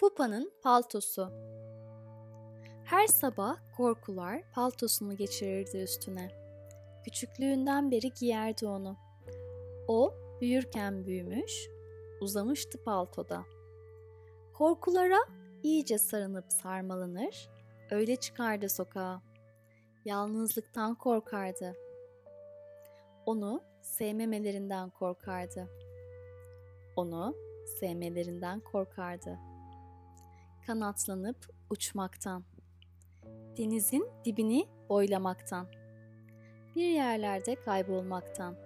Pupa'nın paltosu Her sabah korkular paltosunu geçirirdi üstüne. Küçüklüğünden beri giyerdi onu. O büyürken büyümüş, uzamıştı paltoda. Korkulara iyice sarınıp sarmalanır, öyle çıkardı sokağa. Yalnızlıktan korkardı. Onu sevmemelerinden korkardı. Onu sevmelerinden korkardı kanatlanıp uçmaktan, denizin dibini boylamaktan, bir yerlerde kaybolmaktan,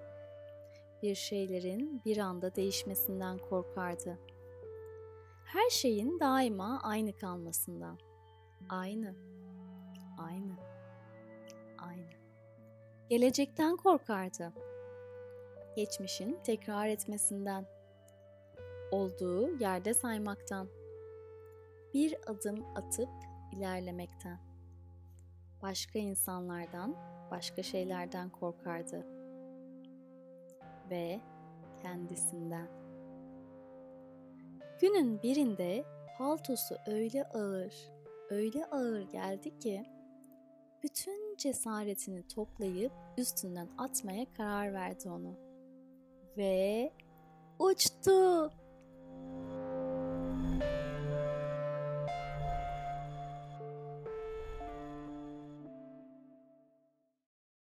bir şeylerin bir anda değişmesinden korkardı. Her şeyin daima aynı kalmasından. Aynı, aynı, aynı. Gelecekten korkardı. Geçmişin tekrar etmesinden. Olduğu yerde saymaktan bir adım atıp ilerlemekten. Başka insanlardan, başka şeylerden korkardı ve kendisinden. Günün birinde paltosu öyle ağır, öyle ağır geldi ki bütün cesaretini toplayıp üstünden atmaya karar verdi onu. Ve uçtu.